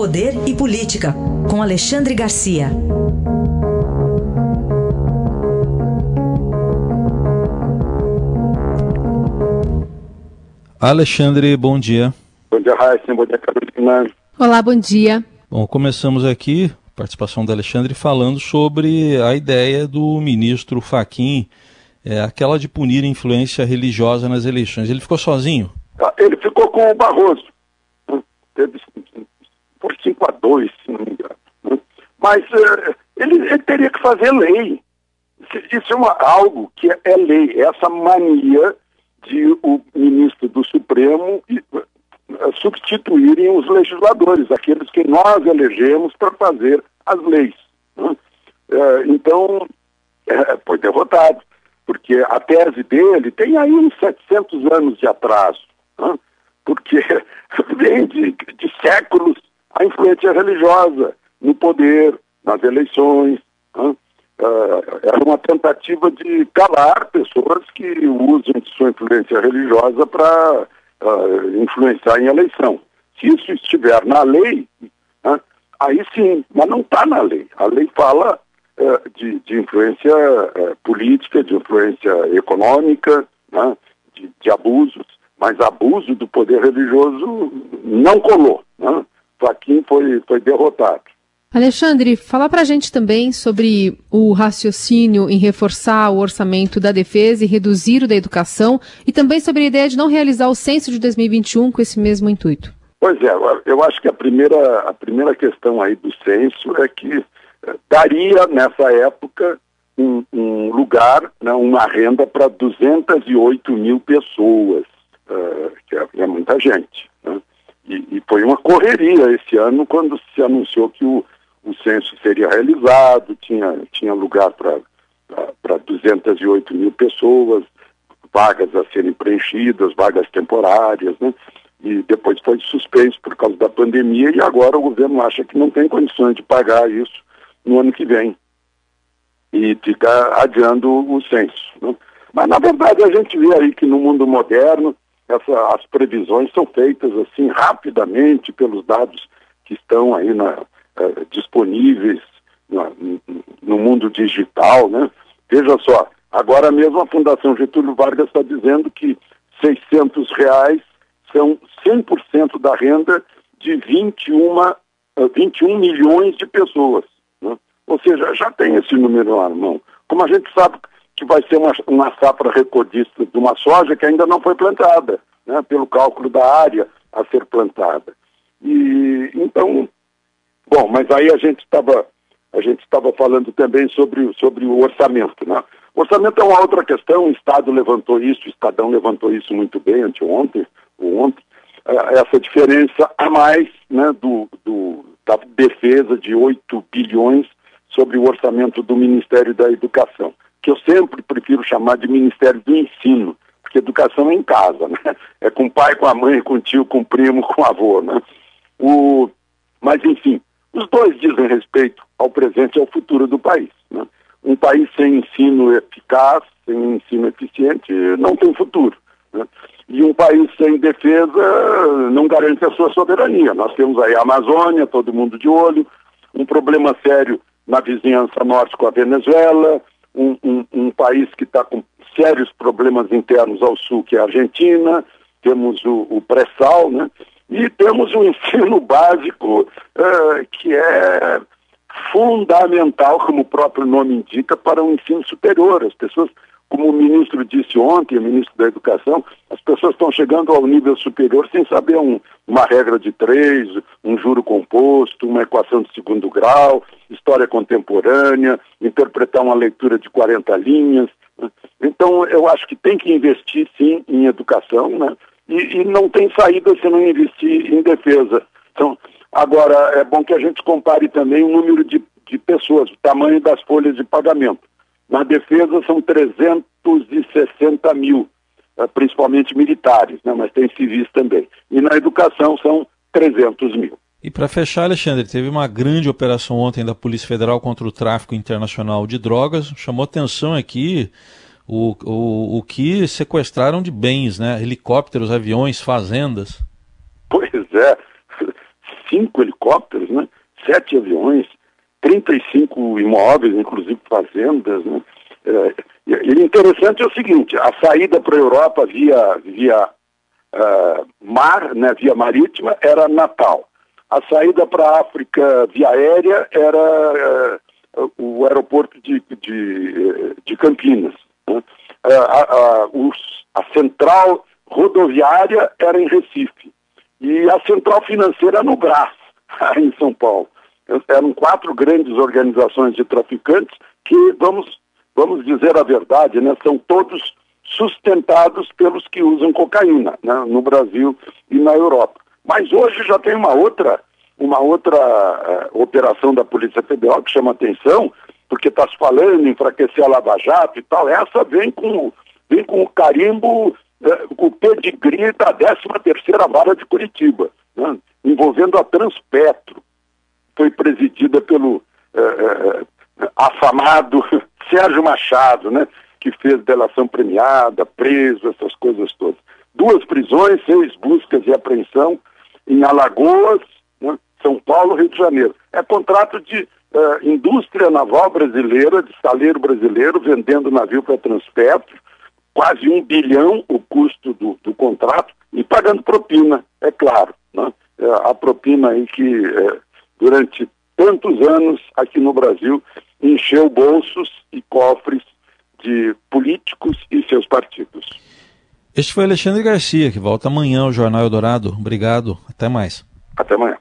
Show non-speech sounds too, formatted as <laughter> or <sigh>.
Poder e Política, com Alexandre Garcia. Alexandre, bom dia. Bom dia, Raíssa. Bom dia, Carolina. Olá, bom dia. Bom, começamos aqui, participação do Alexandre, falando sobre a ideia do ministro Faquim, é, aquela de punir influência religiosa nas eleições. Ele ficou sozinho? Ah, ele ficou com o Barroso. Teve por 5 a 2, se não me engano. Mas uh, ele, ele, teria que fazer lei. Isso é uma, algo que é lei, essa mania de o ministro do Supremo substituírem os legisladores, aqueles que nós elegemos para fazer as leis. Né? Então, foi derrotado, porque a tese dele tem aí uns 700 anos de atraso, né? porque <laughs> vem de, de séculos a influência religiosa no poder, nas eleições. Né? Uh, era uma tentativa de calar pessoas que usam de sua influência religiosa para uh, influenciar em eleição. Se isso estiver na lei, né? aí sim, mas não está na lei. A lei fala uh, de, de, influência política, de influência econômica, né? de, de abusos, mas abuso do poder religioso não colou. Né? Faquin foi, foi derrotado. Alexandre, fala para a gente também sobre o raciocínio em reforçar o orçamento da defesa e reduzir o da educação, e também sobre a ideia de não realizar o censo de 2021 com esse mesmo intuito. Pois é, eu acho que a primeira, a primeira questão aí do censo é que eh, daria, nessa época, um, um lugar, né, uma renda para 208 mil pessoas, uh, que é, é muita gente. Né? E, e, foi uma correria esse ano quando se anunciou que o, o censo seria realizado, tinha, tinha lugar para 208 mil pessoas, vagas a serem preenchidas, vagas temporárias, né? E depois foi suspenso por causa da pandemia e agora o governo acha que não tem condições de pagar isso no ano que vem. E fica adiando o censo. Né? Mas na verdade a gente vê aí que no mundo moderno essa, as previsões são feitas assim rapidamente pelos dados que estão aí na, uh, disponíveis na, no mundo digital, né? Veja só, agora mesmo a Fundação Getúlio Vargas está dizendo que 600 reais são 100% da renda de 21, uh, 21 milhões de pessoas. Né? Ou seja, já tem esse número na mão. Como a gente sabe que vai ser uma, uma safra recordista de uma soja que ainda não foi plantada, né, pelo cálculo da área a ser plantada. E então, bom, mas aí a gente estava a gente estava falando também sobre, sobre o orçamento, né? O orçamento é uma outra questão, o Estado levantou isso, o Estadão levantou isso muito bem anteontem, ou ontem, é, essa diferença a mais né, do, do, da defesa de 8 bilhões sobre o orçamento do Ministério da Educação que eu sempre prefiro chamar de Ministério do Ensino, porque educação é em casa, né? É com o pai, com a mãe, com o tio, com o primo, com o avô, né? O... Mas, enfim, os dois dizem respeito ao presente e ao futuro do país. Né? Um país sem ensino eficaz, sem ensino eficiente, não tem futuro. Né? E um país sem defesa não garante a sua soberania. Nós temos aí a Amazônia, todo mundo de olho, um problema sério na vizinhança norte com a Venezuela, um, um, um país que está com sérios problemas internos ao sul, que é a Argentina, temos o, o pré-sal, né? E temos o ensino <laughs> básico, uh, que é fundamental, como o próprio nome indica, para o ensino superior. As pessoas como o ministro disse ontem, o ministro da Educação, as pessoas estão chegando ao nível superior sem saber um, uma regra de três, um juro composto, uma equação de segundo grau, história contemporânea, interpretar uma leitura de 40 linhas. Né? Então, eu acho que tem que investir, sim, em educação, né? e, e não tem saída se não investir em defesa. Então, agora, é bom que a gente compare também o número de, de pessoas, o tamanho das folhas de pagamento. Na defesa são 360 mil, eh, principalmente militares, né? mas tem civis também. E na educação são 300 mil. E para fechar, Alexandre, teve uma grande operação ontem da Polícia Federal contra o tráfico internacional de drogas. Chamou atenção aqui o, o, o que sequestraram de bens, né? Helicópteros, aviões, fazendas. Pois é. <laughs> cinco helicópteros, né? sete aviões, 35 imóveis, inclusive fazendas. Né? É, e interessante é o seguinte, a saída para a Europa via, via uh, mar, né, via marítima, era Natal. A saída para a África via aérea era uh, o aeroporto de, de, de Campinas. Né? Uh, a, os, a central rodoviária era em Recife e a central financeira no Brás, <laughs> em São Paulo. Eram quatro grandes organizações de traficantes que, vamos, vamos dizer a verdade, né, são todos sustentados pelos que usam cocaína né, no Brasil e na Europa. Mas hoje já tem uma outra, uma outra uh, operação da Polícia Federal que chama atenção, porque está se falando em enfraquecer a Lava Jato e tal. Essa vem com, vem com o carimbo, uh, o pedigree da 13ª Vara de Curitiba, né, envolvendo a Transpetro. Foi presidida pelo uh, afamado <laughs> Sérgio Machado, né? que fez delação premiada, preso, essas coisas todas. Duas prisões, seis buscas e apreensão em Alagoas, né, São Paulo, Rio de Janeiro. É contrato de uh, indústria naval brasileira, de estaleiro brasileiro, vendendo navio para Transpetro, quase um bilhão o custo do, do contrato, e pagando propina, é claro. Né? A propina aí que, durante tantos anos aqui no Brasil, encheu bolsos e cofres de políticos e seus partidos. Este foi Alexandre Garcia, que volta amanhã ao Jornal Eldorado. Obrigado, até mais. Até amanhã.